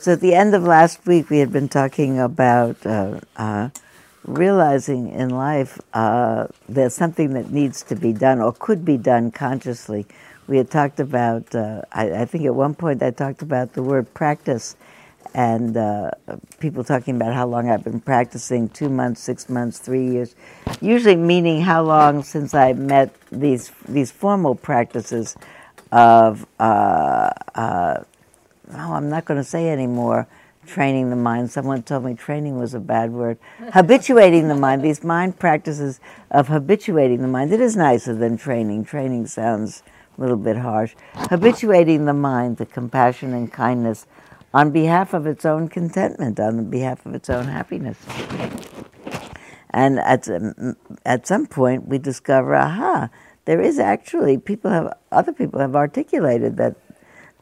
So at the end of last week, we had been talking about uh, uh, realizing in life uh, there's something that needs to be done or could be done consciously. We had talked about, uh, I, I, think at one point I talked about the word practice and uh, people talking about how long I've been practicing two months, six months, three years, usually meaning how long since I met these, these formal practices of, uh, oh, I'm not going to say anymore training the mind. Someone told me training was a bad word. habituating the mind, these mind practices of habituating the mind. It is nicer than training. Training sounds a little bit harsh. Habituating the mind to compassion and kindness on behalf of its own contentment, on behalf of its own happiness. And at, um, at some point, we discover, aha, there is actually people have other people have articulated that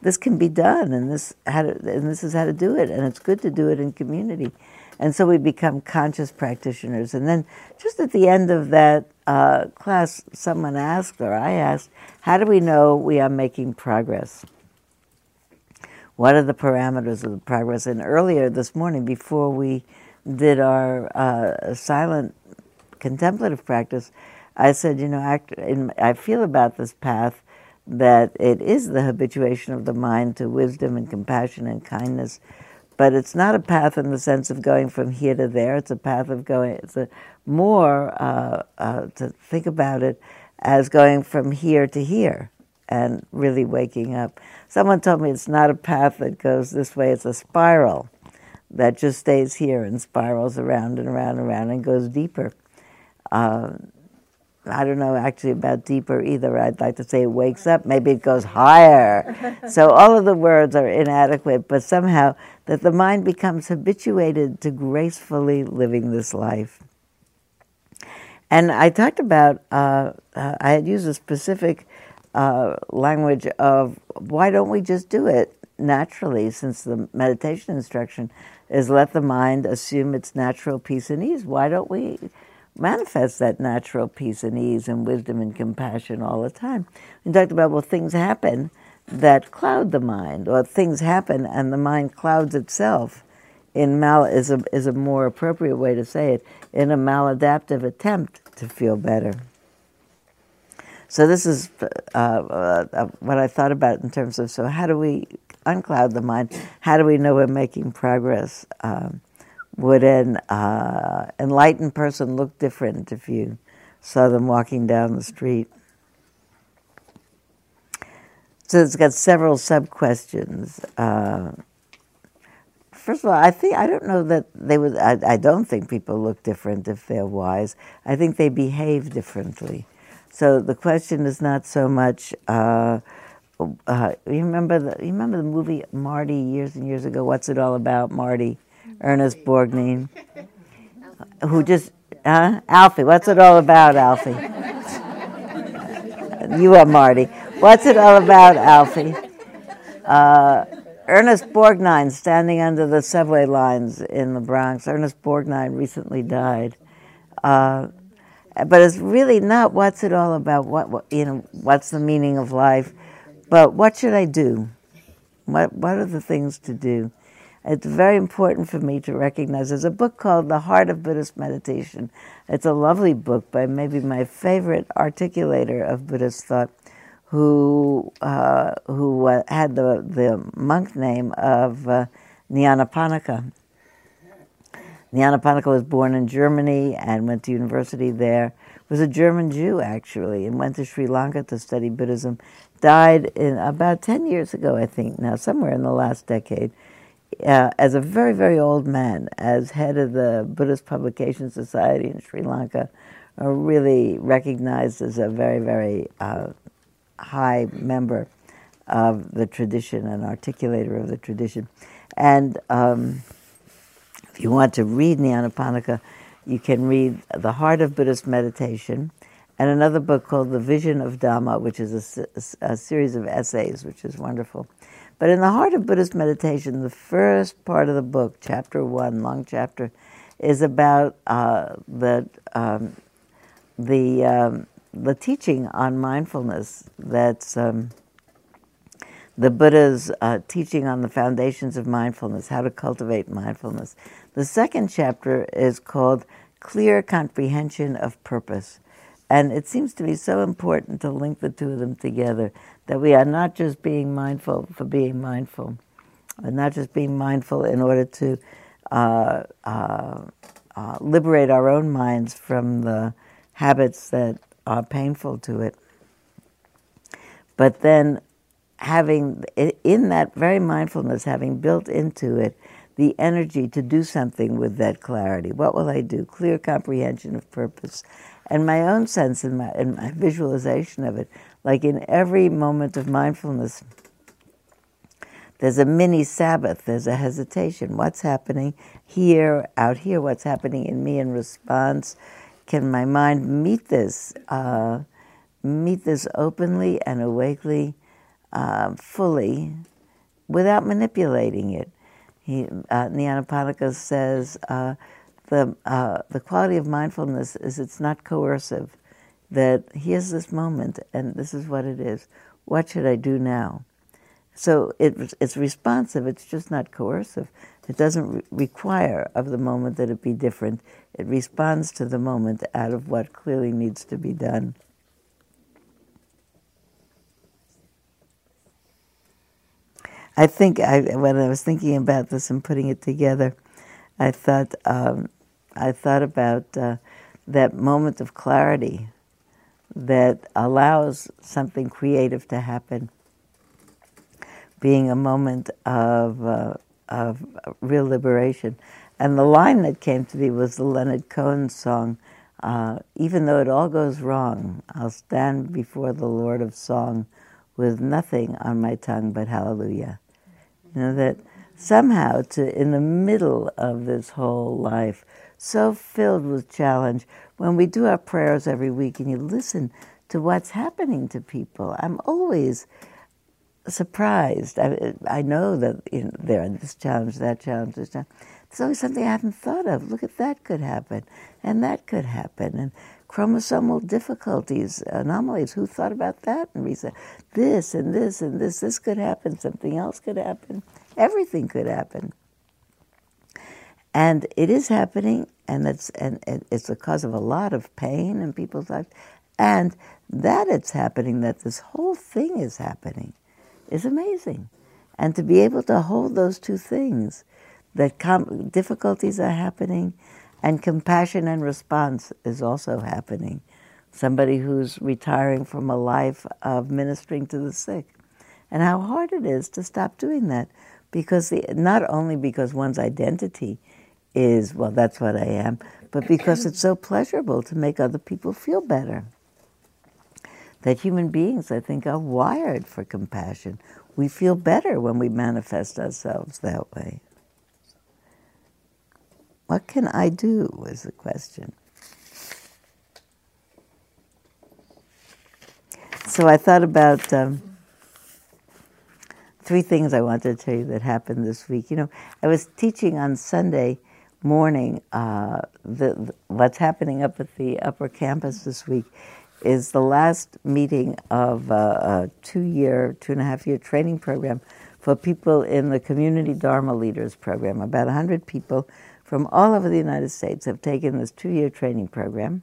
this can be done, and this how to, and this is how to do it, and it's good to do it in community. And so we become conscious practitioners. And then, just at the end of that uh, class, someone asked, or I asked, how do we know we are making progress? What are the parameters of the progress? And earlier this morning, before we did our uh, silent contemplative practice, I said, you know, I feel about this path that it is the habituation of the mind to wisdom and compassion and kindness, but it's not a path in the sense of going from here to there. It's a path of going. It's a more uh, uh, to think about it as going from here to here and really waking up. Someone told me it's not a path that goes this way. It's a spiral that just stays here and spirals around and around and around and goes deeper. Uh, I don't know actually about deeper either. I'd like to say it wakes up, maybe it goes higher. so all of the words are inadequate, but somehow that the mind becomes habituated to gracefully living this life. And I talked about, uh, uh, I had used a specific uh, language of why don't we just do it naturally, since the meditation instruction is let the mind assume its natural peace and ease. Why don't we? Manifests that natural peace and ease and wisdom and compassion all the time. We talked about, well, things happen that cloud the mind, or things happen and the mind clouds itself. In mal is a is a more appropriate way to say it. In a maladaptive attempt to feel better. So this is uh, uh, what I thought about in terms of so how do we uncloud the mind? How do we know we're making progress? Um, would an uh, enlightened person look different if you saw them walking down the street? So it's got several sub questions. Uh, first of all, I think I don't know that they would. I, I, don't think people look different if they're wise. I think they behave differently. So the question is not so much. Uh, uh, you remember the you remember the movie Marty years and years ago? What's it all about, Marty? Ernest Borgnine, who just, huh? Alfie, what's it all about, Alfie? you are Marty. What's it all about, Alfie? Uh, Ernest Borgnine standing under the subway lines in the Bronx. Ernest Borgnine recently died. Uh, but it's really not what's it all about, what, what, you know, what's the meaning of life, but what should I do? What, what are the things to do? It's very important for me to recognize. There's a book called The Heart of Buddhist Meditation. It's a lovely book by maybe my favorite articulator of Buddhist thought, who uh, who uh, had the the monk name of uh, Nyanaponika. Nyanaponika was born in Germany and went to university there. Was a German Jew actually, and went to Sri Lanka to study Buddhism. Died in about ten years ago, I think. Now, somewhere in the last decade uh, as a very, very old man, as head of the Buddhist Publication Society in Sri Lanka, are really recognized as a very, very uh, high member of the tradition and articulator of the tradition. And um, if you want to read Nyanaponika, you can read The Heart of Buddhist Meditation and another book called The Vision of Dhamma, which is a, a series of essays, which is wonderful. But in the heart of Buddhist meditation, the first part of the book, chapter one, long chapter, is about uh, the um, the um, the teaching on mindfulness. That's um, the Buddha's uh, teaching on the foundations of mindfulness, how to cultivate mindfulness. The second chapter is called Clear Comprehension of Purpose. And it seems to be so important to link the two of them together that we are not just being mindful for being mindful, and not just being mindful in order to uh, uh, uh, liberate our own minds from the habits that are painful to it, but then having in that very mindfulness, having built into it the energy to do something with that clarity. What will I do? Clear comprehension of purpose. And my own sense and my, and my visualization of it, like in every moment of mindfulness, there's a mini Sabbath, there's a hesitation. What's happening here, out here? What's happening in me in response? Can my mind meet this, uh, meet this openly and awakely, uh, fully, without manipulating it? He, uh, Nyanaponika says uh, the uh, the quality of mindfulness is it's not coercive. That here's this moment and this is what it is. What should I do now? So it, it's responsive. It's just not coercive. It doesn't re- require of the moment that it be different. It responds to the moment out of what clearly needs to be done. I think I, when I was thinking about this and putting it together, I thought um, I thought about uh, that moment of clarity that allows something creative to happen, being a moment of uh, of real liberation. And the line that came to me was the Leonard Cohen song. Uh, even though it all goes wrong, I'll stand before the Lord of Song with nothing on my tongue but hallelujah. You know, that somehow to in the middle of this whole life, so filled with challenge, when we do our prayers every week and you listen to what's happening to people, I'm always surprised. I, I know that you know, there are this challenge, that challenge, this challenge. There's always something I haven't thought of. Look at that could happen, and that could happen, and chromosomal difficulties, anomalies. Who thought about that? And we said, this and this and this, this could happen, something else could happen, everything could happen. And it is happening, and it's, and it's the cause of a lot of pain in people's lives. And that it's happening, that this whole thing is happening, is amazing. And to be able to hold those two things, that com- difficulties are happening, and compassion and response is also happening. Somebody who's retiring from a life of ministering to the sick. And how hard it is to stop doing that. Because the, not only because one's identity is, well, that's what I am, but because it's so pleasurable to make other people feel better. That human beings, I think, are wired for compassion. We feel better when we manifest ourselves that way. What can I do? was the question. So I thought about um, three things I wanted to tell you that happened this week. You know, I was teaching on Sunday morning. Uh, the, the, what's happening up at the upper campus this week is the last meeting of a two-year, two and a half year training program for people in the Community Dharma Leaders Program. About 100 people from all over the United States have taken this two-year training program,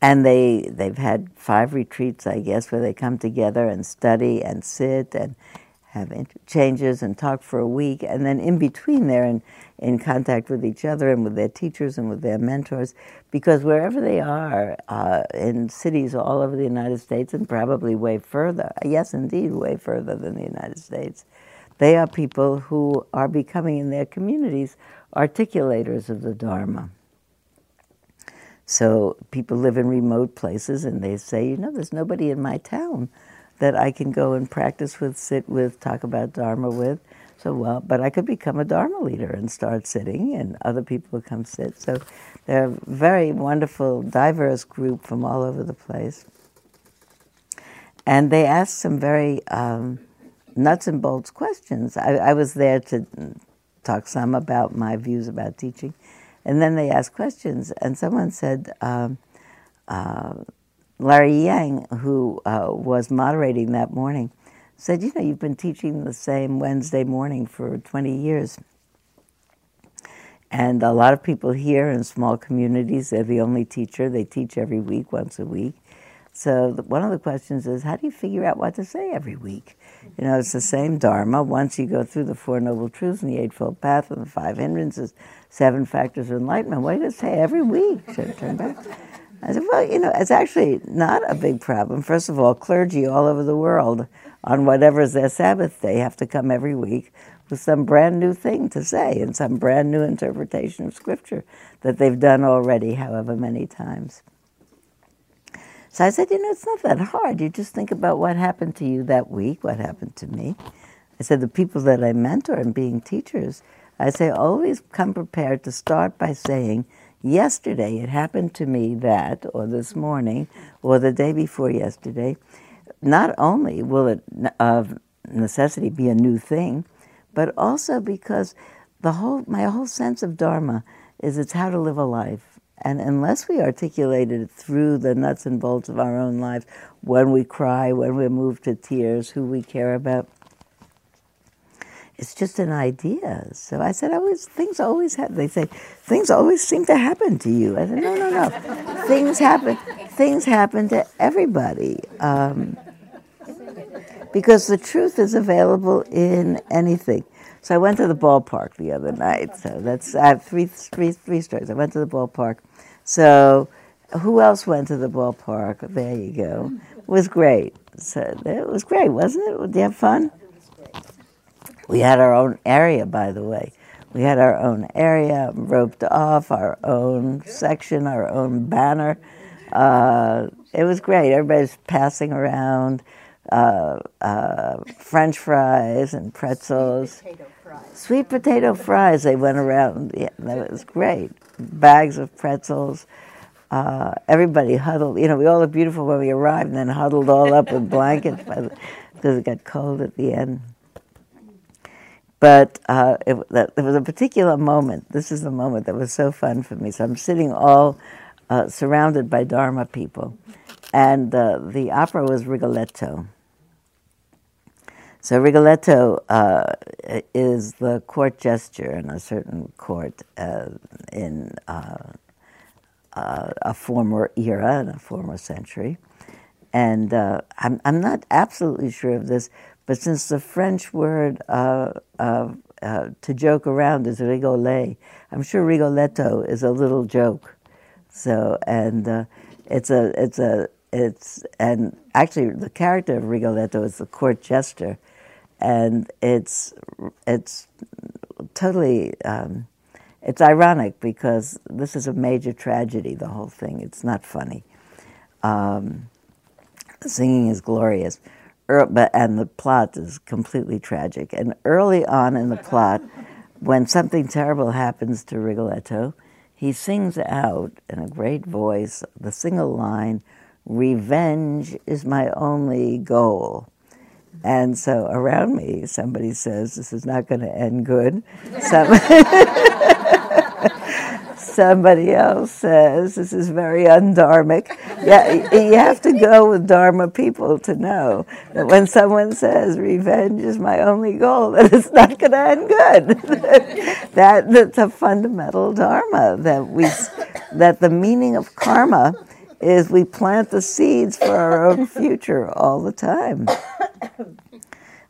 and they they've had five retreats, I guess, where they come together and study and sit and have changes and talk for a week, and then in between they're in, in contact with each other and with their teachers and with their mentors, because wherever they are uh, in cities all over the United States and probably way further, yes, indeed, way further than the United States, they are people who are becoming in their communities articulators of the Dharma. So people live in remote places and they say, you know, there's nobody in my town that I can go and practice with, sit with, talk about Dharma with. So, well, but I could become a Dharma leader and start sitting, and other people would come sit. So they're a very wonderful, diverse group from all over the place. And they asked some very um, nuts and bolts questions. I, I, was there to talk some about my views about teaching, and then they asked questions. And someone said, um, uh, Larry Yang, who uh, was moderating that morning, said, You know, you've been teaching the same Wednesday morning for 20 years. And a lot of people here in small communities, they're the only teacher. They teach every week, once a week. So one of the questions is, how do you figure out what to say every week? You know, it's the same Dharma. Once you go through the Four Noble Truths and the Eightfold Path and the Five Hindrances, seven factors of enlightenment, what do you say every week? Should turn back? I said, well, you know, it's actually not a big problem. First of all, clergy all over the world, on whatever is their Sabbath day, have to come every week with some brand new thing to say and some brand new interpretation of Scripture that they've done already, however many times. So I said, you know, it's not that hard. You just think about what happened to you that week, what happened to me. I said, the people that I mentor and being teachers, I say, always come prepared to start by saying, yesterday it happened to me that, or this morning, or the day before yesterday. Not only will it of necessity be a new thing, but also because the whole my whole sense of dharma is it's how to live a life. And unless we articulate it through the nuts and bolts of our own lives, when we cry, when we're moved to tears, who we care about, it's just an idea. So I said, always things always happen. They say things always seem to happen to you. I said, no, no, no. things happen. Things happen to everybody. Um, because the truth is available in anything. So I went to the ballpark the other night. So that's I have three, three, three stories. I went to the ballpark. So who else went to the ballpark? There you go. It was great. So it was great, wasn't it? Did you have fun? We had our own area, by the way. We had our own area roped off, our own section, our own banner. Uh, it was great. Everybody's passing around uh, uh, French fries and pretzels. Sweet potato fries. Sweet potato fries. They went around. Yeah, that was great. Bags of pretzels. Uh, everybody huddled. You know, we all looked beautiful when we arrived, and then huddled all up with blankets because it got cold at the end. But uh, it, there was a particular moment. This is the moment that was so fun for me. So I'm sitting all uh, surrounded by Dharma people, and uh, the opera was Rigoletto. So Rigoletto uh, is the court gesture in a certain court uh, in uh, a former era, in a former century. And I'm, I'm not absolutely sure of this, but since the French word uh, to joke around is rigoler, I'm sure Rigoletto is a little joke. So, and it's a, it's a, it's, and actually the character of Rigoletto is the court jester and it's it's totally um, it's ironic because this is a major tragedy. The whole thing. It's not funny. Um, singing is glorious, Er, but and the plot is completely tragic. And early on in the plot, when something terrible happens to Rigoletto, he sings out in a great voice the single line, "Revenge is my only goal." And so around me, somebody says, This is not going to end good. Some, somebody else says, This is very undharmic. Yeah, you have to go with Dharma people to know that when someone says, Revenge is my only goal, that it's not going to end good. that, that's a fundamental Dharma, that, we, that the meaning of karma is we plant the seeds for our own future all the time.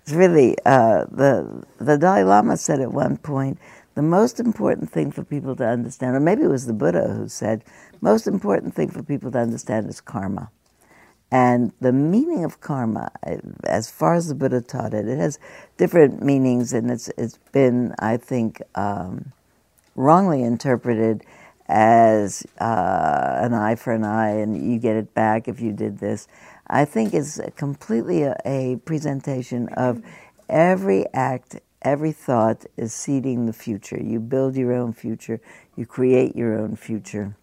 It's really uh, the the Dalai Lama said at one point the most important thing for people to understand, or maybe it was the Buddha who said, most important thing for people to understand is karma. And the meaning of karma, as far as the Buddha taught it, it has different meanings, and it's it's been, I think, um, wrongly interpreted as uh, an eye for an eye, and you get it back if you did this. I think is completely a, a presentation of every act, every thought is seeding the future. You build your own future, you create your own future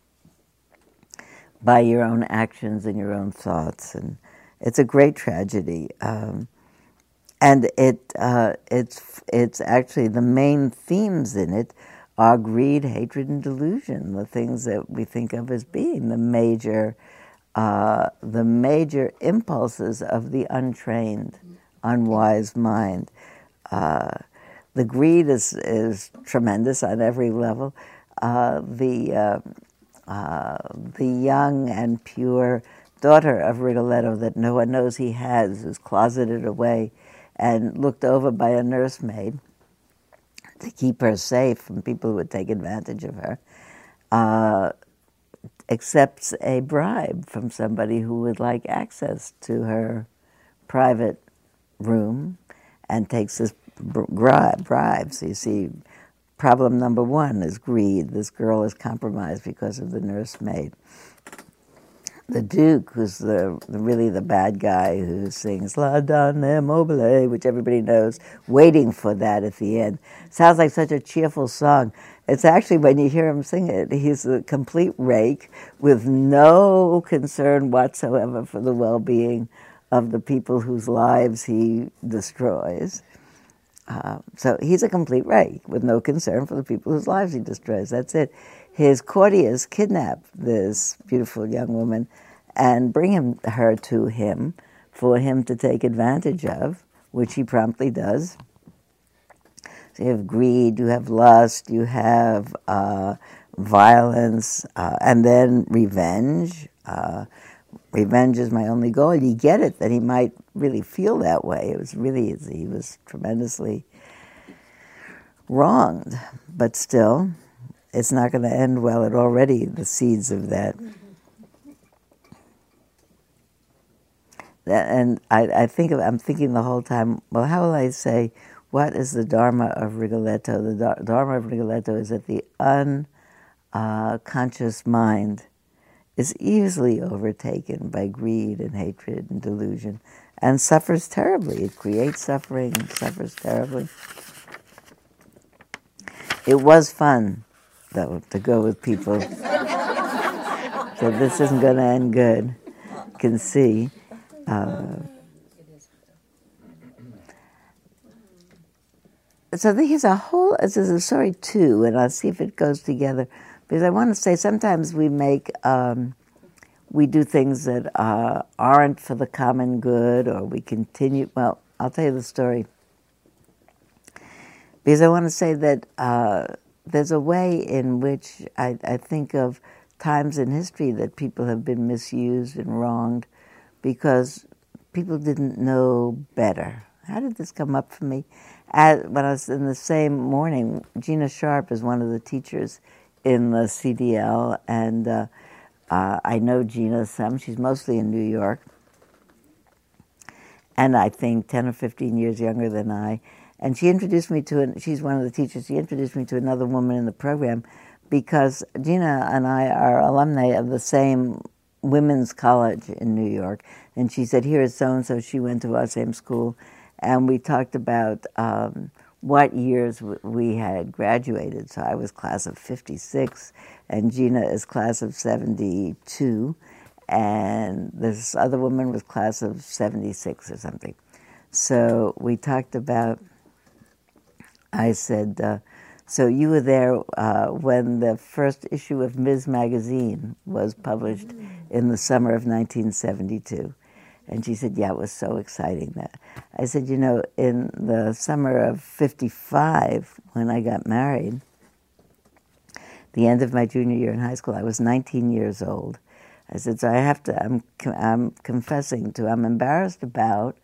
by your own actions and your own thoughts, and it's a great tragedy. Um, and it uh, it's it's actually the main themes in it are greed, hatred, and delusion, the things that we think of as being the major uh, the major impulses of the untrained unwise mind. The greed is, is tremendous on every level. Uh, the, uh, uh, the young and pure daughter of Rigoletto that no one knows he has, is closeted away and looked over by a nursemaid to keep her safe from people who would take advantage of her, uh, accepts a bribe from somebody who would like access to her private room and takes this bribe. So you see, problem number one is greed. This girl is compromised because of the nursemaid. The Duke, who's the, really the bad guy who sings La Donna Mobile, which everybody knows, waiting for that at the end. Sounds like such a cheerful song. It's actually, when you hear him sing it, he's a complete rake with no concern whatsoever for the well being of the people whose lives he destroys. Uh, so he's a complete rake with no concern for the people whose lives he destroys. That's it. His courtiers kidnap this beautiful young woman and bring him, her to him for him to take advantage of, which he promptly does. So you have greed, you have lust, you have uh, violence, uh, and then revenge. Uh, revenge is my only goal. You get it that he might really feel that way. It was really, he was tremendously wronged, but still, it's not going to end well. It already, the seeds of that. that and I, I think of, I'm thinking the whole time, well, how will I say, what is the Dharma of Rigoletto? The Dharma of Rigoletto is that the unconscious uh, mind is easily overtaken by greed and hatred and delusion and suffers terribly. It creates suffering suffers terribly. It was fun, though, to go with people. so this isn't going to end good. You can see. Uh, so there's a whole, this is a story too, and I'll see if it goes together because I want to say sometimes we make, um, we do things that uh, aren't for the common good, or we continue. Well, I'll tell you the story because I want to say that uh, there's a way in which I, I think of times in history that people have been misused and wronged because people didn't know better. How did this come up for me? When I was in the same morning, Gina Sharp is one of the teachers in the CDL, and uh, uh, I know Gina some. She's mostly in New York, and I think 10 or 15 years younger than I. And she introduced me to, an, she's one of the teachers, she introduced me to another woman in the program because Gina and I are alumni of the same women's college in New York. And she said, Here is so and so, she went to our same school. And we talked about um, what years we had graduated. So I was class of 56, and Gina is class of 72, and this other woman was class of 76 or something. So we talked about, I said, uh, so you were there uh, when the first issue of Ms. Magazine was published in the summer of 1972. And she said, Yeah, it was so exciting. That I said, You know, in the summer of 55, when I got married, the end of my junior year in high school, I was 19 years old. I said, So I have to, I'm, I'm confessing to, I'm embarrassed about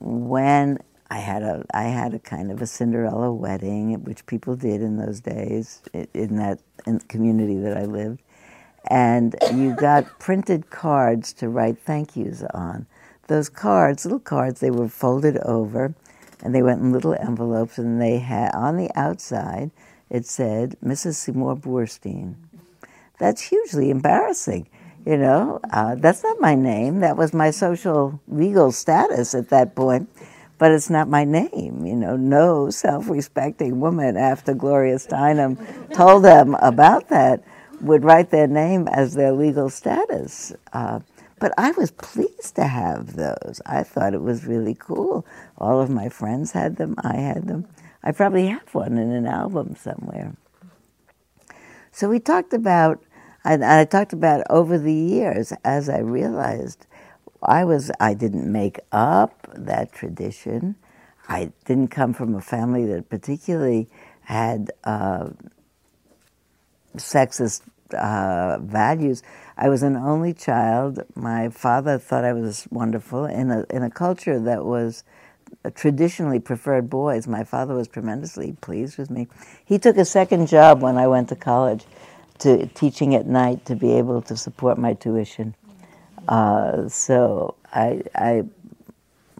when I had a I had a kind of a Cinderella wedding, which people did in those days in that community that I lived, and you got printed cards to write thank yous on. Those cards, little cards, they were folded over, and they went in little envelopes, and they had on the outside it said Mrs. Seymour Boorstein. That's hugely embarrassing. You know, uh, that's not my name. That was my social legal status at that point, but it's not my name. You know, no self-respecting woman after Gloria Steinem told them about that would write their name as their legal status. Uh, but I was pleased to have those. I thought it was really cool. All of my friends had them. I had them. I probably have one in an album somewhere. So we talked about, and I talked about over the years as I realized I was I didn't make up that tradition. I didn't come from a family that particularly had uh, sexist uh, values. I was an only child. My father thought I was wonderful in a in a culture that was traditionally preferred boys. My father was tremendously pleased with me. He took a second job when I went to college, to teaching at night to be able to support my tuition. Uh, so I, I,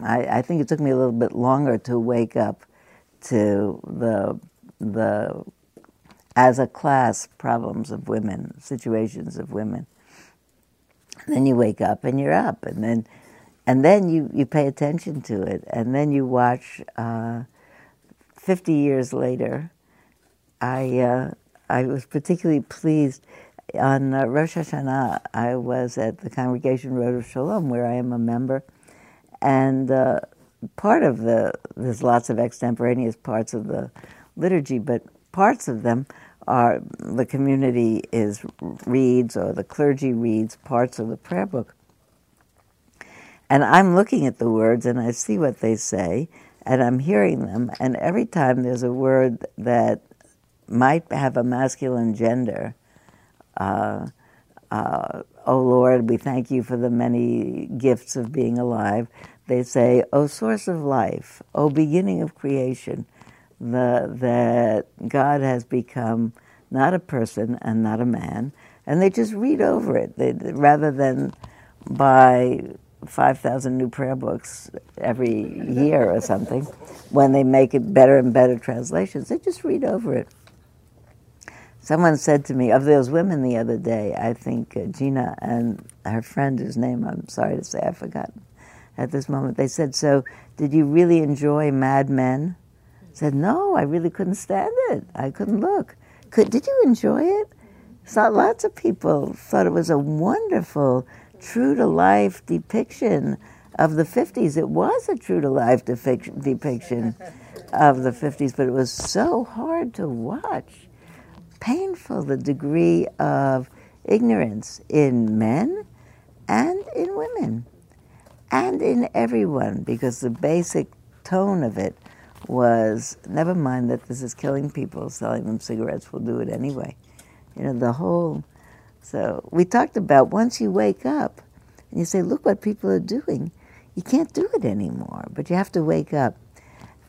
I, I think it took me a little bit longer to wake up to the the as a class problems of women, situations of women. And then you wake up and you're up, and then and then you, you pay attention to it, and then you watch. Uh, Fifty years later, I uh, I was particularly pleased. On uh, Rosh Hashanah, I was at the Congregation Rodef Shalom, where I am a member, and uh, part of the there's lots of extemporaneous parts of the liturgy, but parts of them the community is reads or the clergy reads parts of the prayer book. And I'm looking at the words and I see what they say and I'm hearing them. And every time there's a word that might have a masculine gender, uh, uh, oh Lord, we thank you for the many gifts of being alive. They say, oh source of life, oh beginning of creation, the, that God has become not a person and not a man. And they just read over it they, rather than buy 5,000 new prayer books every year or something. When they make it better and better translations, they just read over it. Someone said to me, of those women the other day, I think uh, Gina and her friend, whose name I'm sorry to say I've forgotten at this moment, they said, So, did you really enjoy Mad Men? Said, No, I really couldn't stand it. I couldn't look. Could, did you enjoy it? So lots of people thought it was a wonderful true to life depiction of the 50s. It was a true to life depiction of the 50s, but it was so hard to watch. Painful, the degree of ignorance in men and in women and in everyone, because the basic tone of it was never mind that this is killing people, selling them cigarettes will do it anyway. You know, the whole so we talked about once you wake up and you say, look what people are doing, you can't do it anymore, but you have to wake up.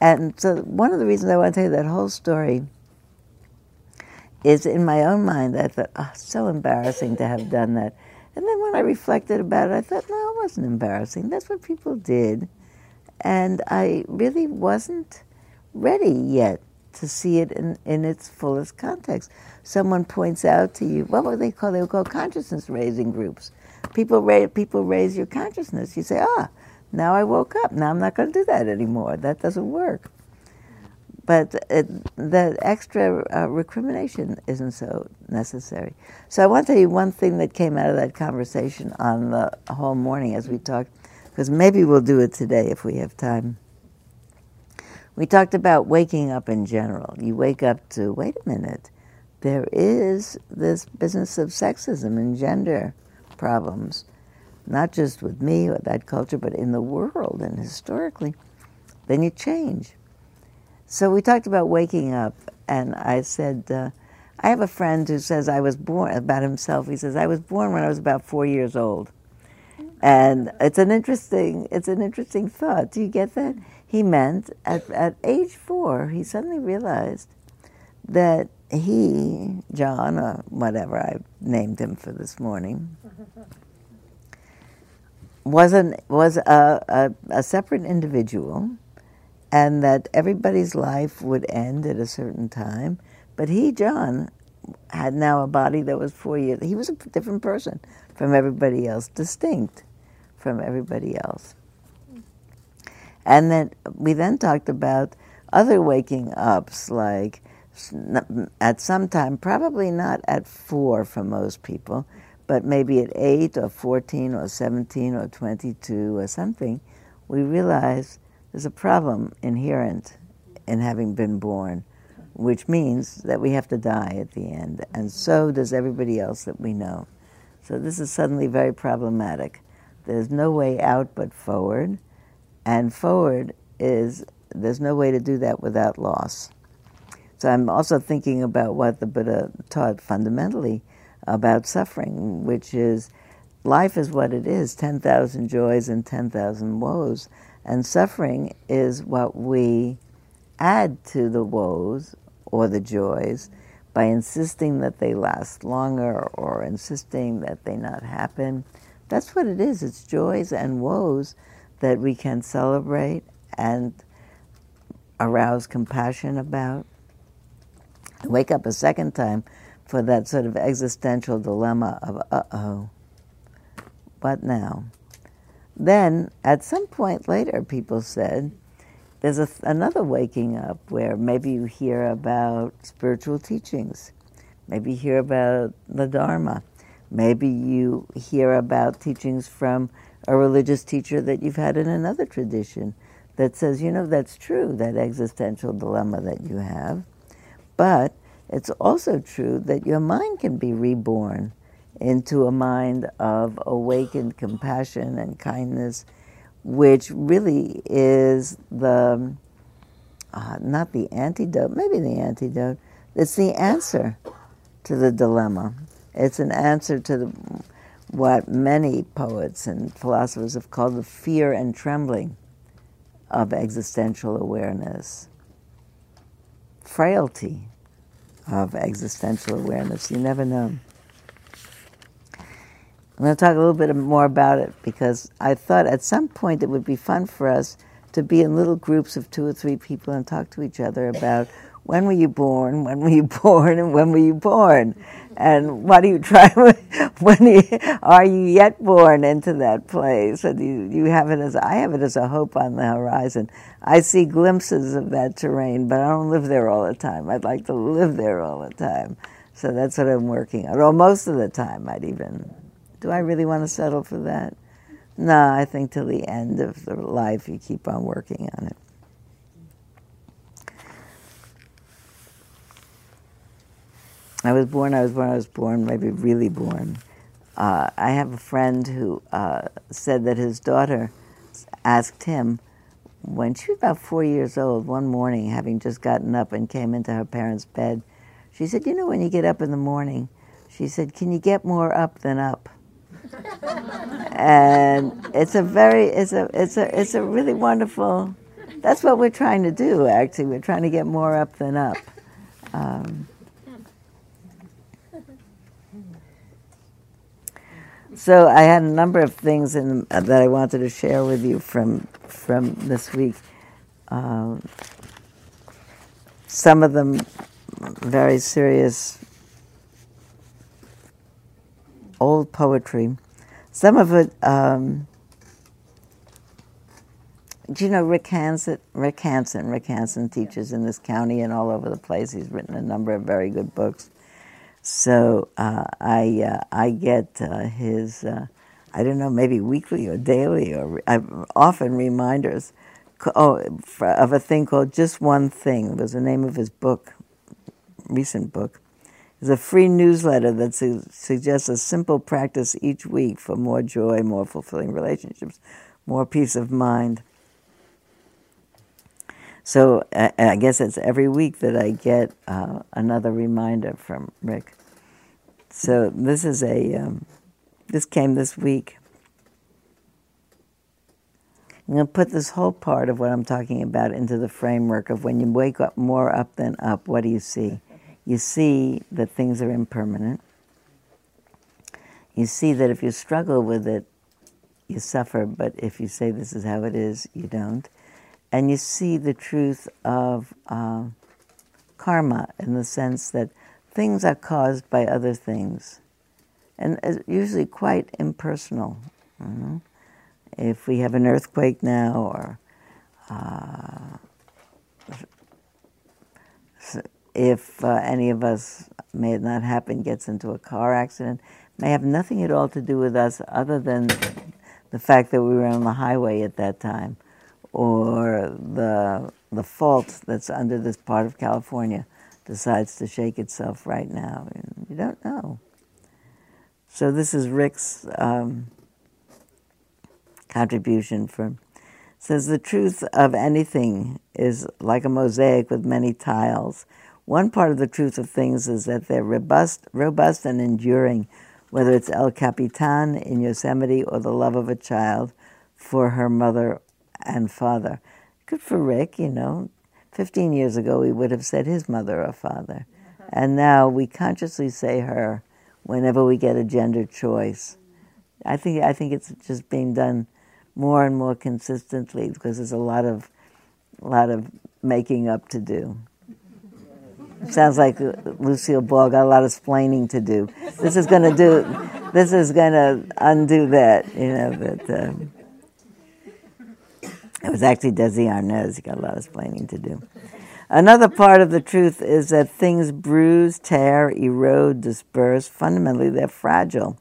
And so one of the reasons I want to tell you that whole story is in my own mind, I thought, oh, so embarrassing to have done that. And then when I reflected about it, I thought, no, it wasn't embarrassing. That's what people did. And I really wasn't ready yet to see it in, in its fullest context someone points out to you, what would they call? They would call consciousness raising groups. People raise, people raise your consciousness. You say, ah, now I woke up. Now I'm not going to do that anymore. That doesn't work. But it, the extra uh, recrimination isn't so necessary. So I want to tell you one thing that came out of that conversation on the whole morning as we talked, because maybe we'll do it today if we have time. We talked about waking up in general. You wake up to, wait a minute, there is this business of sexism and gender problems, not just with me or that culture, but in the world and historically, then you change. So we talked about waking up, and I said, uh, I have a friend who says I was born, about himself, he says, I was born when I was about four years old. And it's an interesting, it's an interesting thought. Do you get that? He meant at, at age four, he suddenly realized that he, John, or whatever I named him for this morning, was, an, was a, a, a separate individual, and that everybody's life would end at a certain time. But he, John, had now a body that was four years. He was a different person from everybody else, distinct from everybody else. And then we then talked about other waking ups, like at some time, probably not at four for most people, but maybe at eight or 14 or 17 or 22 or something, we realize there's a problem inherent in having been born, which means that we have to die at the end, and so does everybody else that we know. So this is suddenly very problematic. There's no way out but forward, and forward is there's no way to do that without loss. So I'm also thinking about what the Buddha taught fundamentally about suffering, which is life is what it is 10,000 joys and 10,000 woes. And suffering is what we add to the woes or the joys by insisting that they last longer or insisting that they not happen. That's what it is. It's joys and woes that we can celebrate and arouse compassion about. Wake up a second time for that sort of existential dilemma of, uh oh, what now? Then, at some point later, people said, there's a, another waking up where maybe you hear about spiritual teachings, maybe you hear about the Dharma, maybe you hear about teachings from a religious teacher that you've had in another tradition that says, you know, that's true, that existential dilemma that you have, but it's also true that your mind can be reborn into a mind of awakened compassion and kindness which really is the uh, not the antidote, maybe the antidote. It's the answer to the dilemma. It's an answer to the, what many poets and philosophers have called the fear and trembling of existential awareness, frailty of existential awareness. You never know. I'm going to talk a little bit more about it because I thought at some point it would be fun for us to be in little groups of two or three people and talk to each other about when were you born, when were you born, and when were you born, and what are you trying? when you, are you yet born into that place? And you, you have it as I have it as a hope on the horizon. I see glimpses of that terrain, but I don't live there all the time. I'd like to live there all the time, so that's what I'm working on. Or most of the time, I'd even do I really want to settle for that? No, I think till the end of the life you keep on working on it. I was born, I was born, I was born, maybe really born. Uh, I have a friend who uh, said that his daughter asked him when she was about four years old, one morning, having just gotten up and came into her parents' bed, she said, You know, when you get up in the morning, she said, Can you get more up than up? and it's a very it's a it's a it's a really wonderful that's what we're trying to do actually we're trying to get more up than up um, so i had a number of things in, uh, that i wanted to share with you from from this week um, some of them very serious old poetry. Some of it, um, do you know Rick Hanson? Rick Hanson. Rick Hanson teaches in this county and all over the place. He's written a number of very good books. So uh, I uh, I get uh, his uh, I don't know maybe weekly or daily or often reminders oh, of a thing called Just One Thing. Was the name of his book, recent book. It's a free newsletter that su- suggests a simple practice each week for more joy, more fulfilling relationships, more peace of mind. So I, guess it's every week that I get uh, another reminder from Rick. So this is a um, this came this week. I'm going to put this whole part of what I'm talking about into the framework of when you wake up more up than up. What do you see? you see that things are impermanent. You see that if you struggle with it, you suffer, but if you say this is how it is, you don't. And you see the truth of uh, karma in the sense that things are caused by other things, and it's usually quite impersonal. If we have an earthquake now, or uh, if uh, any of us, may it not happen, gets into a car accident, may have nothing at all to do with us other than the fact that we were on the highway at that time or the, the fault that's under this part of California decides to shake itself right now. You don't know. So this is Rick's um, contribution for says the truth of anything is like a mosaic with many tiles. One part of the truth of things is that they're robust, robust and enduring, whether it's El Capitan in Yosemite or the love of a child for her mother and father. Good for Rick, you know. 15 years ago, we would have said his mother or father. And now we consciously say her whenever we get a gender choice. I think, I think it's just being done more and more consistently because there's a lot of, a lot of making up to do. Sounds like Lucille Ball got a lot of splaining to do. This is going to do. This is going to undo that. You know that. Um, it was actually Desi Arnaz. He got a lot of splaining to do. Another part of the truth is that things bruise, tear, erode, disperse. Fundamentally, they're fragile.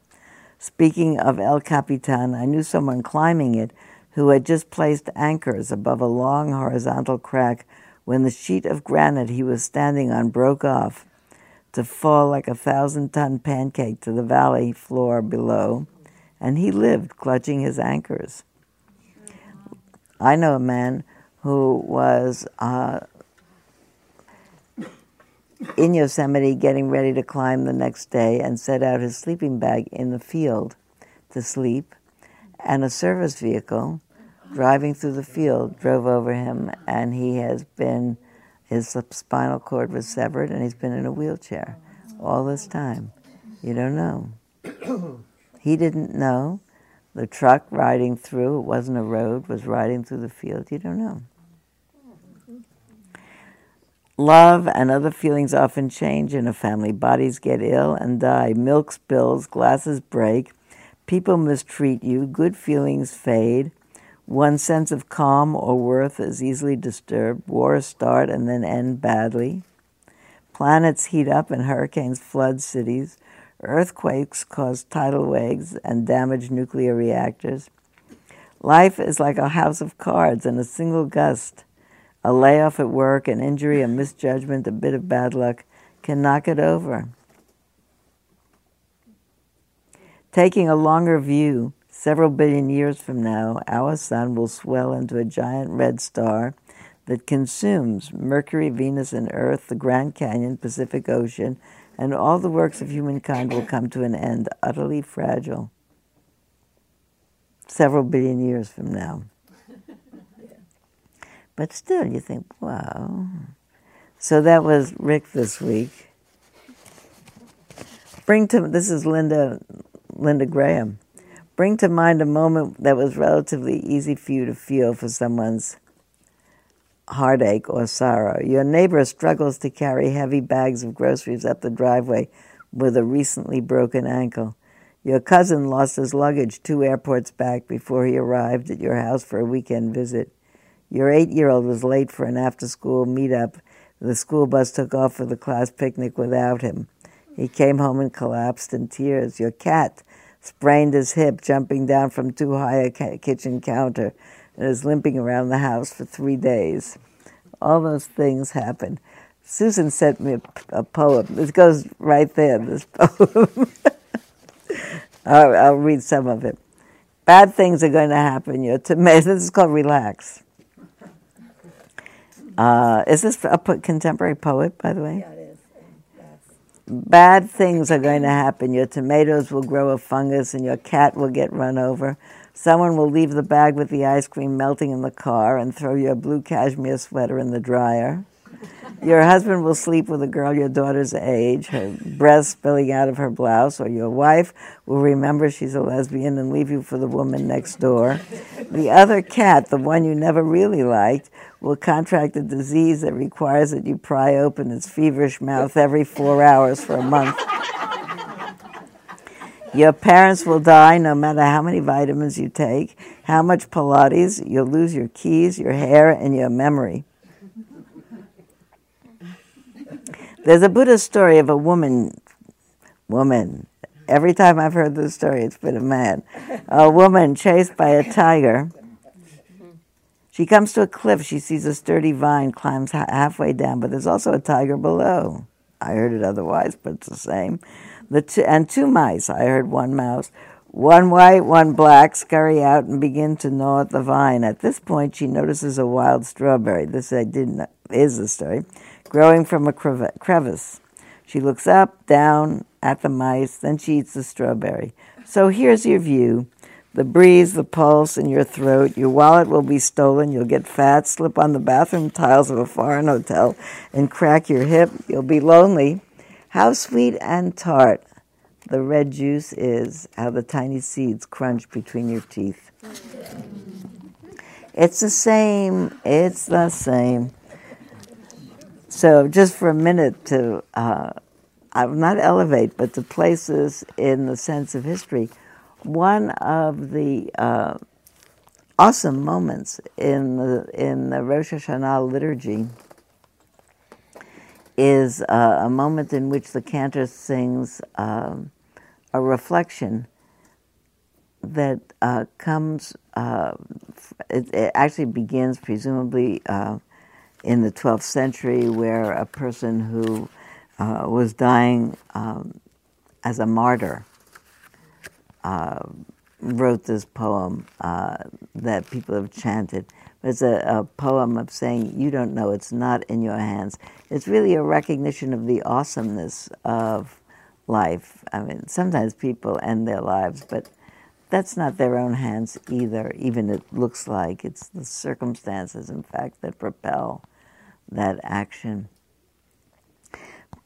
Speaking of El Capitan, I knew someone climbing it who had just placed anchors above a long horizontal crack when the sheet of granite he was standing on broke off to fall like a thousand ton pancake to the valley floor below, and he lived clutching his anchors. I know a man who was uh, in Yosemite getting ready to climb the next day and set out his sleeping bag in the field to sleep. And a service vehicle driving through the field drove over him, and he has been, his spinal cord was severed, and he's been in a wheelchair all this time. You don't know. he didn't know. The truck riding through, it wasn't a road, was riding through the field. You don't know. Love and other feelings often change in a family. Bodies get ill and die. Milk spills, glasses break, people mistreat you, good feelings fade. One sense of calm or worth is easily disturbed. Wars start and then end badly. Planets heat up and hurricanes flood cities. Earthquakes cause tidal waves and damage nuclear reactors. Life is like a house of cards in a single gust. A layoff at work, an injury, a misjudgment, a bit of bad luck can knock it over. Taking a longer view, several billion years from now, our sun will swell into a giant red star that consumes Mercury, Venus, and Earth, the Grand Canyon, Pacific Ocean, and all the works of humankind will come to an end, utterly fragile. Several billion years from now. But still, you think, wow. So that was Rick this week. Bring to this is Linda, Linda Graham. Bring to mind a moment that was relatively easy for you to feel for someone's heartache or sorrow. Your neighbor struggles to carry heavy bags of groceries up the driveway with a recently broken ankle. Your cousin lost his luggage two airports back before he arrived at your house for a weekend visit. Your eight year old was late for an after school meetup. The school bus took off for the class picnic without him. He came home and collapsed in tears. Your cat sprained his hip jumping down from too high a kitchen counter and is limping around the house for three days. All those things happen. Susan sent me a, a poem. This goes right there, this poem. I'll, I'll, read some of it. Bad things are going to happen. Your tomato. This is called Relax. Uh, is this a contemporary poet, by the way? Yeah, it is. Yes. Bad things are going to happen. Your tomatoes will grow a fungus and your cat will get run over. Someone will leave the bag with the ice cream melting in the car and throw your blue cashmere sweater in the dryer. Your husband will sleep with a girl your daughter's age, her breath spilling out of her blouse, or your wife will remember she's a lesbian and leave you for the woman next door. The other cat, the one you never really liked, will contract a disease that requires that you pry open its feverish mouth every four hours for a month. Your parents will die no matter how many vitamins you take, how much Pilates, you'll lose your keys, your hair, and your memory. There's a Buddhist story of a woman, woman. Every time I've heard this story, it's been a man. A woman chased by a tiger she comes to a cliff. She sees a sturdy vine, climbs ha- halfway down, but there's also a tiger below. I heard it otherwise, but it's the same. The two, and two mice. I heard one mouse. One white, one black scurry out and begin to gnaw at the vine. At this point, she notices a wild strawberry. This I didn't is the story, growing from a crevice. She looks up, down at the mice, then she eats the strawberry. So here's your view the breeze, the pulse in your throat. Your wallet will be stolen. You'll get fat, slip on the bathroom tiles of a foreign hotel, and crack your hip. You'll be lonely. How sweet and tart the red juice is, how the tiny seeds crunch between your teeth. It's the same. It's the same. So, just for a minute to, uh, I will not elevate, but to places in the sense of history one of the uh, awesome moments in the in the Rosh Hashanah liturgy is uh, a moment in which the cantor sings um, a reflection that uh, comes. Uh, it, it, actually begins presumably uh, in the 12th century, where a person who uh, was dying um, as a martyr uh, wrote this poem uh, that people have chanted. It's a, a, poem of saying, You don't know, it's not in your hands. It's really a recognition of the awesomeness of life. I mean, sometimes people end their lives, but that's not their own hands either, even it looks like. It's the circumstances, in fact, that propel that action.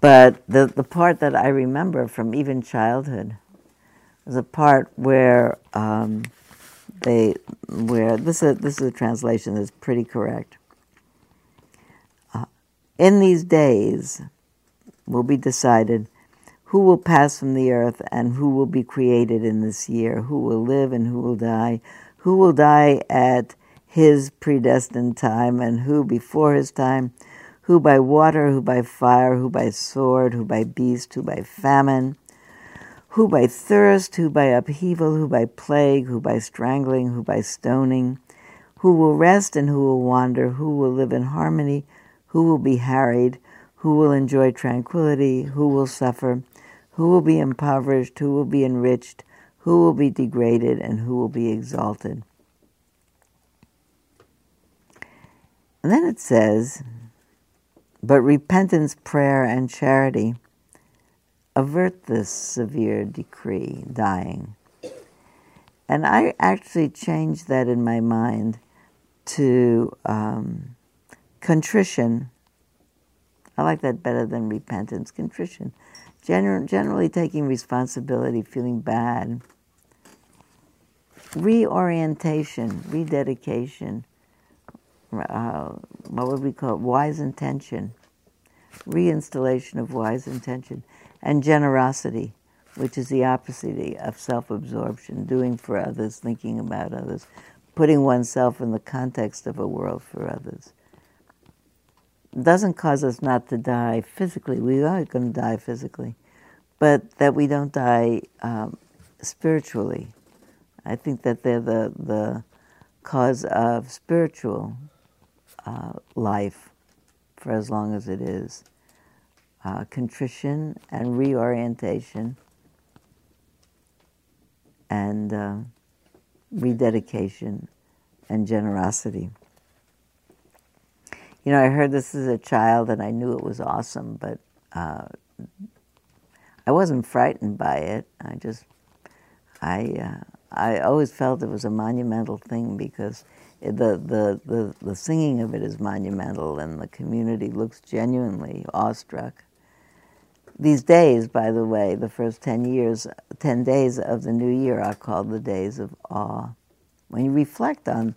But the, the part that I remember from even childhood there's a part where um, they where this is this is a translation that's pretty correct. Uh, in these days, will be decided who will pass from the earth and who will be created in this year, who will live and who will die, who will die at his predestined time and who before his time, who by water, who by fire, who by sword, who by beast, who by famine who by thirst, who by upheaval, who by plague, who by strangling, who by stoning, who will rest and who will wander, who will live in harmony, who will be harried, who will enjoy tranquility, who will suffer, who will be impoverished, who will be enriched, who will be degraded, and who will be exalted. And then it says, but repentance, prayer, and charity avert this severe decree, dying. And I actually changed that in my mind to um, contrition. I like that better than repentance. Contrition. Gener- generally taking responsibility, feeling bad. Reorientation, rededication. Uh, what would we call it? Wise intention. Reinstallation of wise intention and generosity, which is the opposite of self absorption, doing for others, thinking about others, putting oneself in the context of a world for others. It doesn't cause us not to die physically. We are going to die physically, but that we don't die um, spiritually. I think that they're the, the cause of spiritual uh, life for as long as it is uh, contrition and reorientation and uh, rededication and generosity. You know, I heard this as a child and I knew it was awesome, but uh, I wasn't frightened by it. I just, I, uh, I always felt it was a monumental thing because the, the, the, the singing of it is monumental and the community looks genuinely awestruck. These days, by the way, the first 10 years, 10 days of the new year are called the days of awe. When you reflect on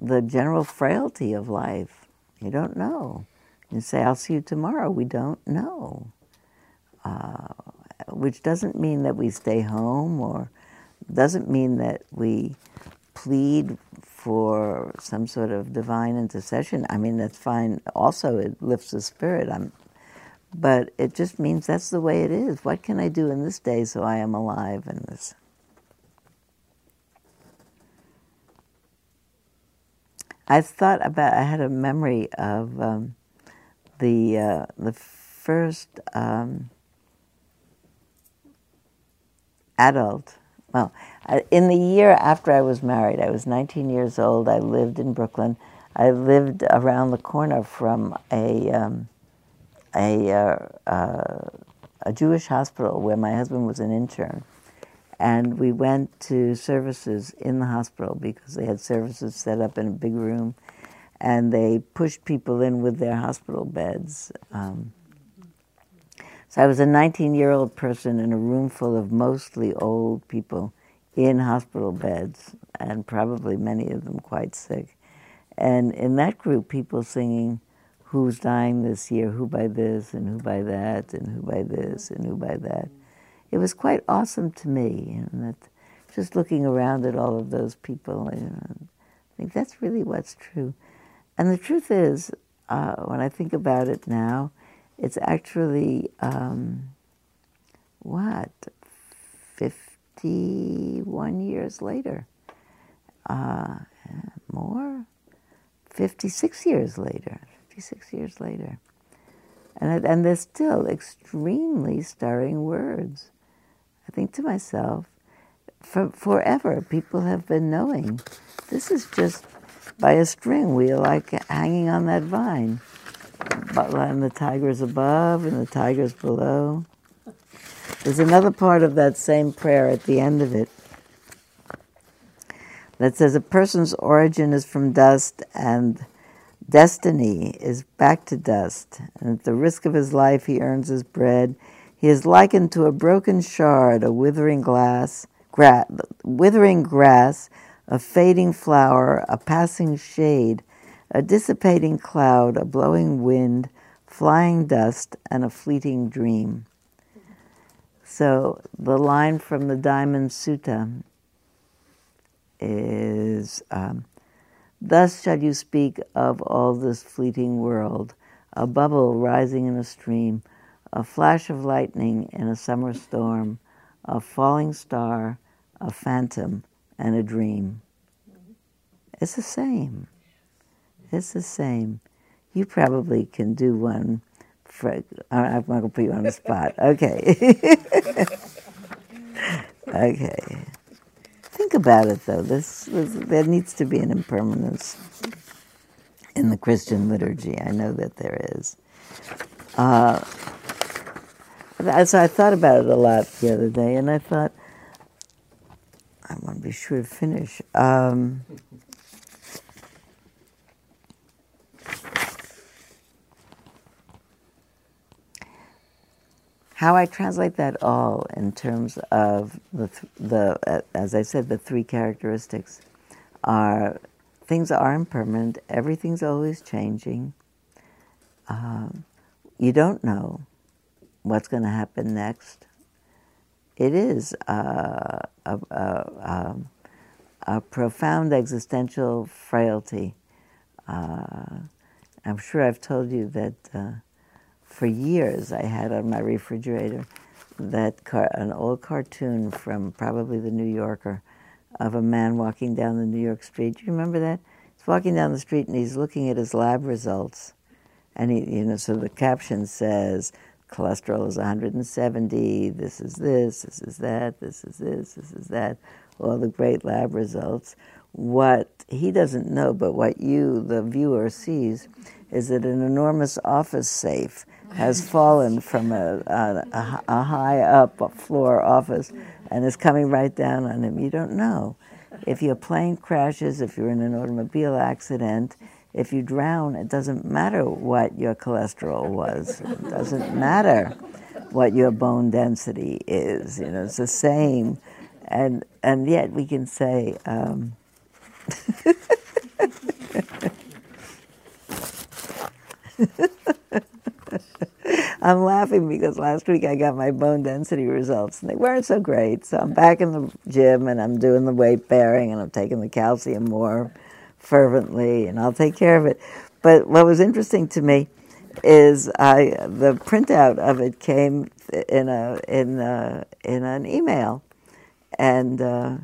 the general frailty of life, you don't know. You say, I'll see you tomorrow. We don't know. Uh, which doesn't mean that we stay home or doesn't mean that we plead for some sort of divine intercession. I mean, that's fine. Also, it lifts the spirit. I'm but it just means that's the way it is. What can I do in this day so I am alive in this? I thought about. I had a memory of um, the uh, the first um, adult well, in the year after I was married, I was 19 years old. I lived in Brooklyn. I lived around the corner from a um, a, uh, uh, a Jewish hospital where my husband was an intern, and we went to services in the hospital because they had services set up in a big room, and they pushed people in with their hospital beds. Um, so I was a 19 year old person in a room full of mostly old people in hospital beds, and probably many of them quite sick. And in that group, people singing, Who's dying this year? Who by this, and who by that, and who by this, and who by that. It was quite awesome to me. And that just looking around at all of those people, you know, I think that's really what's true. And the truth is, uh, when I think about it now, it's actually um, what? 51 years later. Uh, more? 56 years later. 56 years later. And, and they're still extremely stirring words. I think to myself for, forever people have been knowing this is just by a string are like hanging on that vine and the tigers above and the tigers below. There's another part of that same prayer at the end of it that says a person's origin is from dust and destiny is back to dust. And at the risk of his life, he earns his bread. He is likened to a broken shard, a withering glass, gra- withering grass, a fading flower, a passing shade, a dissipating cloud, a blowing wind, flying dust, and a fleeting dream. So the line from the Diamond Sutra is um, Thus shall you speak of all this fleeting world, a bubble rising in a stream, a flash of lightning in a summer storm, a falling star, a phantom, and a dream. It's the same. It's the same. You probably can do one. For, I'm going to put you on the spot. Okay. okay. Think about it, though. This, this, there needs to be an impermanence in the Christian liturgy. I know that there is. Uh, so I thought about it a lot the other day, and I thought, I want to be sure to finish. Um, how I translate that all in terms of the, the uh, as I said, the three characteristics are things are impermanent, everything's always changing. Um, you don't know what's going to happen next. It is uh, a, a, um, a, profound existential frailty. Uh, I'm sure I've told you that uh, for years I had on my refrigerator that car, an old cartoon from probably the New Yorker of a man walking down the New York street. Do you remember that? He's walking down the street and he's looking at his lab results, and he, you know, so the caption says cholesterol is 170. This is this. This is that. This is this. This is that. All the great lab results. What he doesn't know, but what you, the viewer, sees, is that an enormous office safe has fallen from a, a, a high up floor office and is coming right down on him. You don't know. If your plane crashes, if you're in an automobile accident, if you drown, it doesn't matter what your cholesterol was. It doesn't matter what your bone density is. You know, it's the same. And, and yet we can say, um, I'm laughing because last week I got my bone density results and they weren't so great. So I'm back in the gym and I'm doing the weight bearing and I'm taking the calcium more fervently and I'll take care of it. But what was interesting to me is I the printout of it came in a in a, in an email, and uh,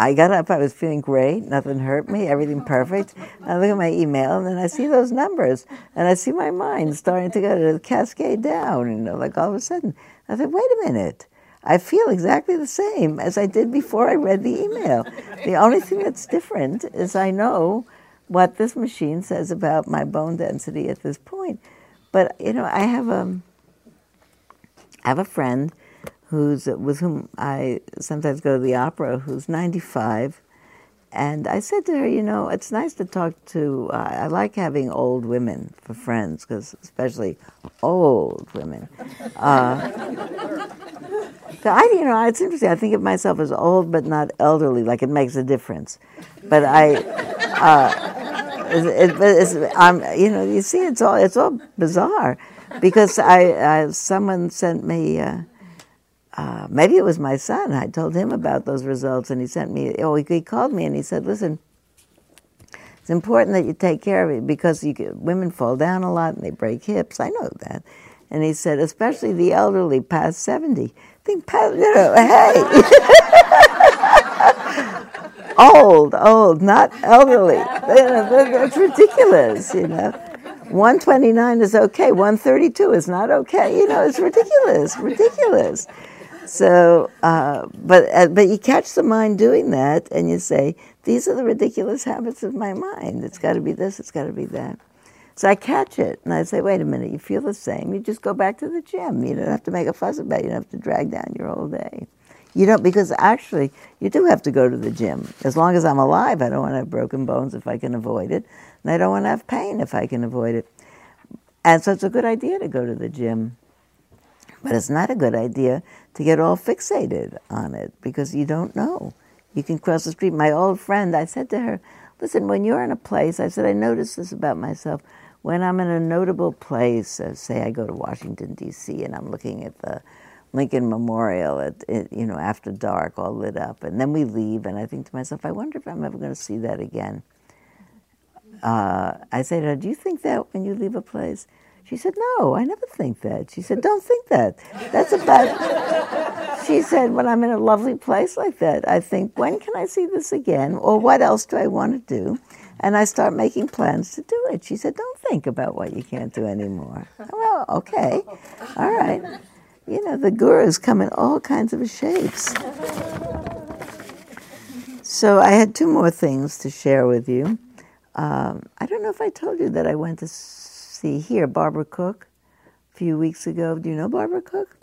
I got up, I was feeling great, nothing hurt me, everything perfect. I look at my email and then I see those numbers and I see my mind starting to go to cascade down, you know, like all of a sudden. I said, wait a minute, I feel exactly the same as I did before I read the email. the only thing that's different is I know what this machine says about my bone density at this point. But you know, I have a I have a friend who's with whom I sometimes go to the opera who's 95 and I said to her, you know, it's nice to talk to. Uh, I like having old women for friends, because especially old women. Uh, so I, you know, it's interesting. I think of myself as old but not elderly. Like it makes a difference. But I, uh, it, it, it's, I'm, you know, you see, it's all it's all bizarre, because I, I someone sent me. Uh, uh, maybe it was my son. I told him about those results, and he sent me. Oh, he, he called me and he said, "Listen, it's important that you take care of it because you, women fall down a lot and they break hips. I know that." And he said, especially the elderly past seventy. Think, past, you know, hey. old, old, not elderly. That's ridiculous, you know. 129 is okay, 132 is not okay. You know, it's ridiculous, ridiculous. So, uh, but uh, but you catch the mind doing that, and you say, "These are the ridiculous habits of my mind. It's got to be this. It's got to be that." So I catch it, and I say, "Wait a minute. You feel the same. You just go back to the gym. You don't have to make a fuss about it. You don't have to drag down your whole day. You don't because actually you do have to go to the gym. As long as I'm alive, I don't want to have broken bones if I can avoid it, and I don't want to have pain if I can avoid it. And so it's a good idea to go to the gym." But it's not a good idea to get all fixated on it because you don't know. You can cross the street. My old friend, I said to her, listen, when you're in a place, I said, I noticed this about myself. When I'm in a notable place, uh, say I go to Washington, D.C., and I'm looking at the Lincoln Memorial at, you know, after dark, all lit up, and then we leave, and I think to myself, I wonder if I'm ever going to see that again. Uh, I say to her, Do you think that when you leave a place? She said, No, I never think that. She said, Don't think that. That's about. she said, When I'm in a lovely place like that, I think, When can I see this again? Or what else do I want to do? And I start making plans to do it. She said, Don't think about what you can't do anymore. well, okay. All right. You know, the gurus come in all kinds of shapes. So I had two more things to share with you. Um, I don't know if I told you that I went to see here, Barbara Cook, a few weeks ago. Do you know Barbara Cook?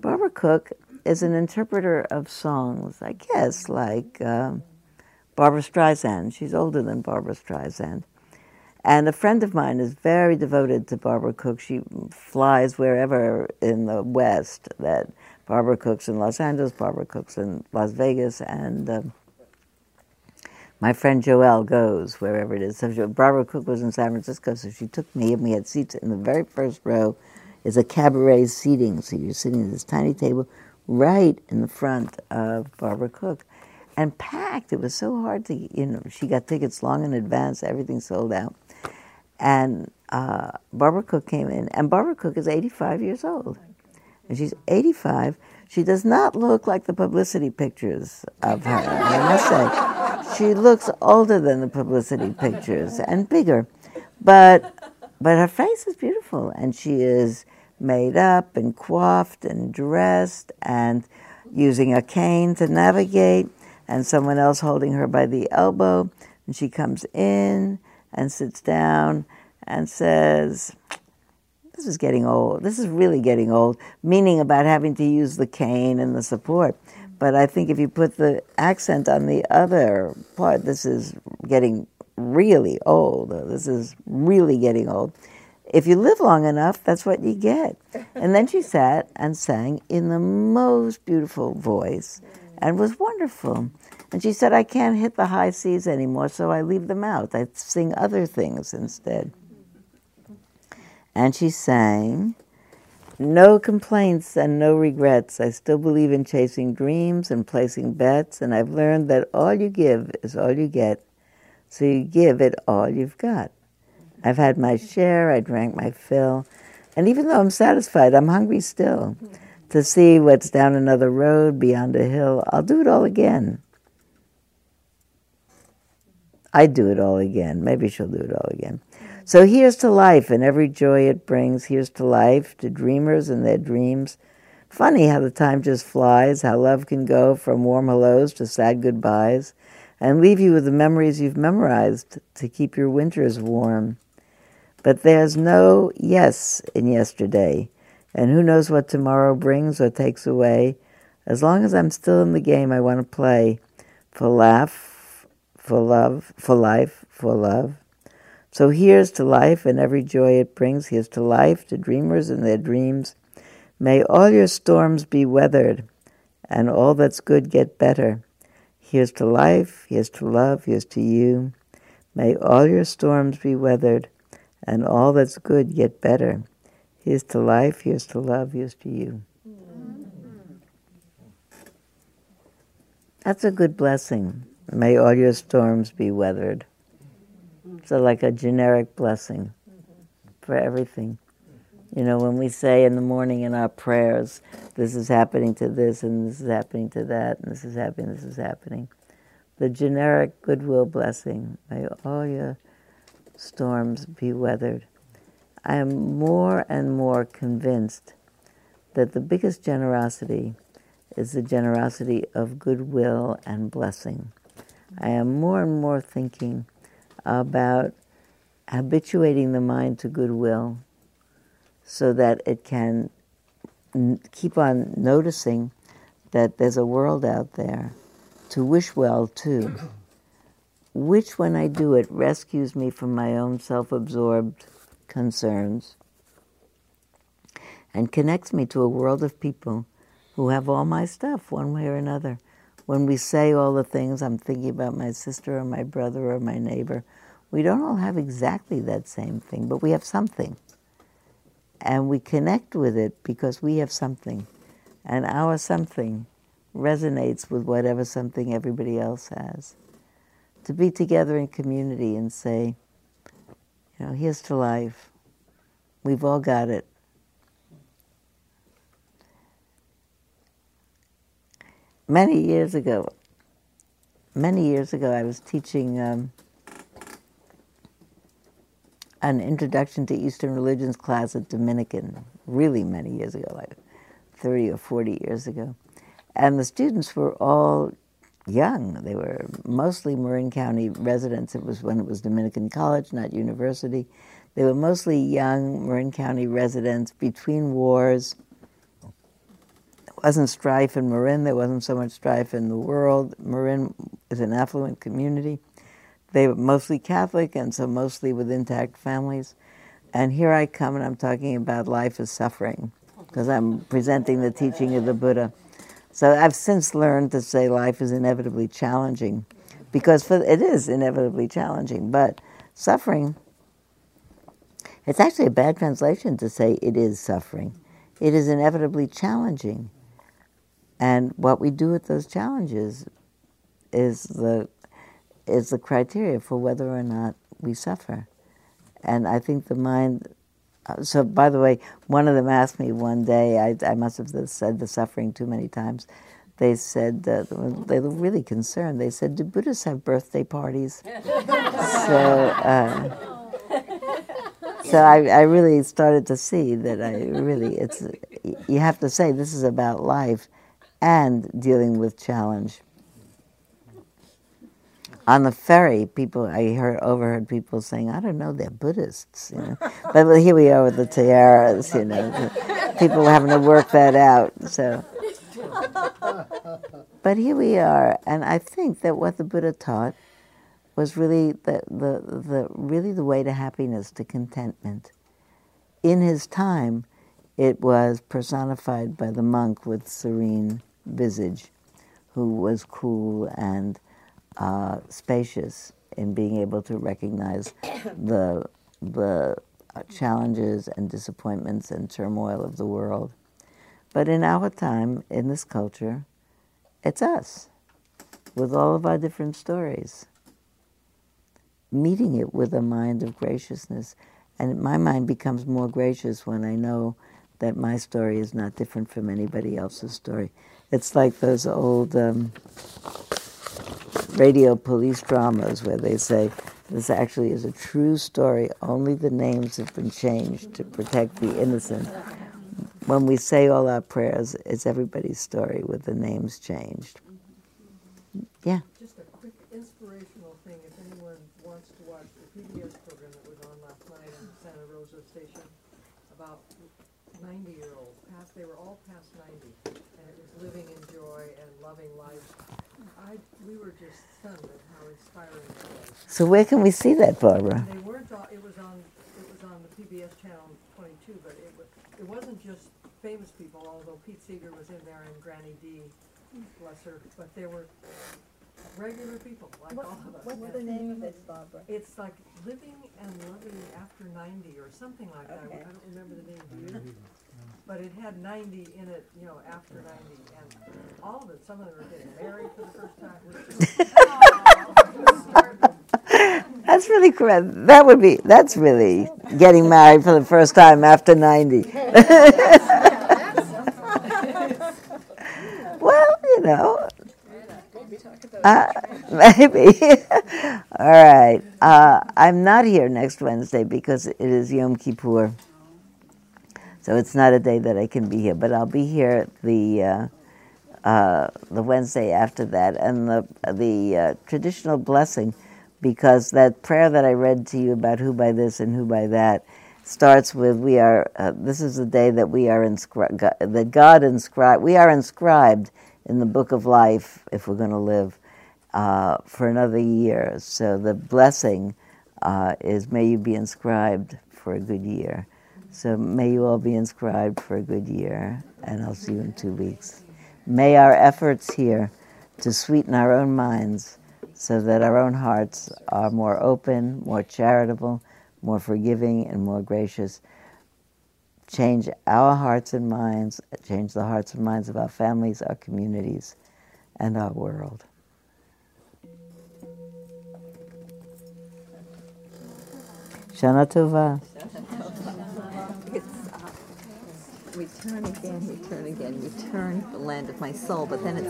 Barbara Cook is an interpreter of songs, I guess, like um, Barbra Streisand. She's older than Barbra Streisand. And a friend of mine is very devoted to Barbara Cook. She flies wherever in the West that Barbara Cook's in Los Angeles, Barbara Cook's in Las Vegas, and um, my friend Joelle goes wherever it is. So Barbara Cook was in San Francisco, so she took me, and we had seats in the very first row. Is a cabaret seating, so you're sitting at this tiny table right in the front of Barbara Cook, and packed. It was so hard to, you know, she got tickets long in advance. Everything sold out, and uh, Barbara Cook came in, and Barbara Cook is 85 years old, and she's 85. She does not look like the publicity pictures of her. I must say she looks older than the publicity pictures and bigger, but but her face is beautiful, and she is made up and coiffed and dressed and using a cane to navigate, and someone else holding her by the elbow. And she comes in and sits down and says, This is getting old. This is really getting old, meaning about having to use the cane and the support. But I think if you put the accent on the other part, this is getting really old. This is really getting old. If you live long enough, that's what you get. And then she sat and sang in the most beautiful voice and was wonderful. And she said, I can't hit the high C's anymore, so I leave them out. I sing other things instead. And she sang, no complaints and no regrets. I still believe in chasing dreams and placing bets, and I've learned that all you give is all you get. So you give it all you've got. I've had my share, I drank my fill, and even though I'm satisfied, I'm hungry still to see what's down another road, beyond a hill. I'll do it all again. I'd do it all again. Maybe she'll do it all again. So here's to life and every joy it brings. Here's to life, to dreamers and their dreams. Funny how the time just flies, how love can go from warm hellos to sad goodbyes, and leave you with the memories you've memorized to keep your winters warm. But there's no yes in yesterday, and who knows what tomorrow brings or takes away. As long as I'm still in the game, I want to play for laugh, for love, for life, for love. So here's to life and every joy it brings. Here's to life, to dreamers and their dreams. May all your storms be weathered and all that's good get better. Here's to life, here's to love, here's to you. May all your storms be weathered and all that's good get better. Here's to life, here's to love, here's to you. That's a good blessing. May all your storms be weathered. So, like a generic blessing for everything. You know, when we say in the morning in our prayers, this is happening to this, and this is happening to that, and this is happening, this is happening. The generic goodwill blessing. May all your storms be weathered. I am more and more convinced that the biggest generosity is the generosity of goodwill and blessing. I am more and more thinking about habituating the mind to goodwill so that it can n- keep on noticing that there's a world out there to wish well to, which, when I do it, rescues me from my own self absorbed concerns and connects me to a world of people who have all my stuff one way or another. When we say all the things, I'm thinking about my sister or my brother or my neighbor, we don't all have exactly that same thing, but we have something. And we connect with it because we have something. And our something resonates with whatever something everybody else has. To be together in community and say, you know, here's to life. We've all got it. Many years ago, many years ago, I was teaching um, an introduction to Eastern religions class at Dominican, really many years ago, like 30 or 40 years ago. And the students were all young. They were mostly Marin County residents. It was when it was Dominican College, not university. They were mostly young Marin County residents between wars. Wasn't strife in Marin. There wasn't so much strife in the world. Marin is an affluent community. They were mostly Catholic, and so mostly with intact families. And here I come, and I'm talking about life as suffering, because I'm presenting the teaching of the Buddha. So I've since learned to say life is inevitably challenging, because for, it is inevitably challenging. But suffering, it's actually a bad translation to say it is suffering. It is inevitably challenging. And what we do with those challenges is the is the criteria for whether or not we suffer. And I think the mind. Uh, so, by the way, one of them asked me one day. I, I must have said the suffering too many times. They said uh, they were really concerned. They said, "Do Buddhists have birthday parties?" so, uh, so I, I really started to see that I really it's you have to say this is about life and dealing with challenge on the ferry, people I heard overheard people saying, "I don't know, they're Buddhists," you know. but here we are with the tiaras, you know. people having to work that out. So, but here we are, and I think that what the Buddha taught was really the, the, the really the way to happiness, to contentment. In his time, it was personified by the monk with serene visage, who was cool and uh, spacious in being able to recognize the the challenges and disappointments and turmoil of the world. But in our time, in this culture, it's us, with all of our different stories, meeting it with a mind of graciousness. And my mind becomes more gracious when I know that my story is not different from anybody else's story. It's like those old um, radio police dramas where they say this actually is a true story. Only the names have been changed to protect the innocent. when we say all our prayers, it's everybody's story with the names changed. Yeah. Just a quick inspirational thing, if anyone wants to watch the PBS program that was on last night on Santa Rosa Station about ninety-year-olds, past, they were all past ninety, and it was living in joy and loving life. I, we were just stunned at how inspiring it was. So where can we see that, Barbara? They weren't, all- it was on, it was on the PBS channel twenty-two, but it was, it wasn't just famous people, although Pete Seeger was in there and Granny D, bless her, but there were regular people, like all of us. What's the name of it, Barbara? It's like living and loving after ninety or something like that. I don't remember the name, do you? But it had ninety in it, you know, after ninety, and all of it, some of them were getting married for the first time. It was That's really correct. That would be, that's really getting married for the first time after 90. well, you know. Uh, maybe. All right. Uh, I'm not here next Wednesday because it is Yom Kippur. So it's not a day that I can be here, but I'll be here the uh, uh, the Wednesday after that, and the the uh, traditional blessing, because that prayer that I read to you about who by this and who by that starts with we are. Uh, this is the day that we are inscribed. That God inscribed. We are inscribed in the book of life if we're going to live uh, for another year. So the blessing uh, is may you be inscribed for a good year. So may you all be inscribed for a good year, and I'll see you in two weeks. May our efforts here to sweeten our own minds so that our own hearts are more open, more charitable, more forgiving, and more gracious change our hearts and minds, change the hearts and minds of our families, our communities, and our world. Shana Tova. Return again, return again, return the land of my soul, but then it's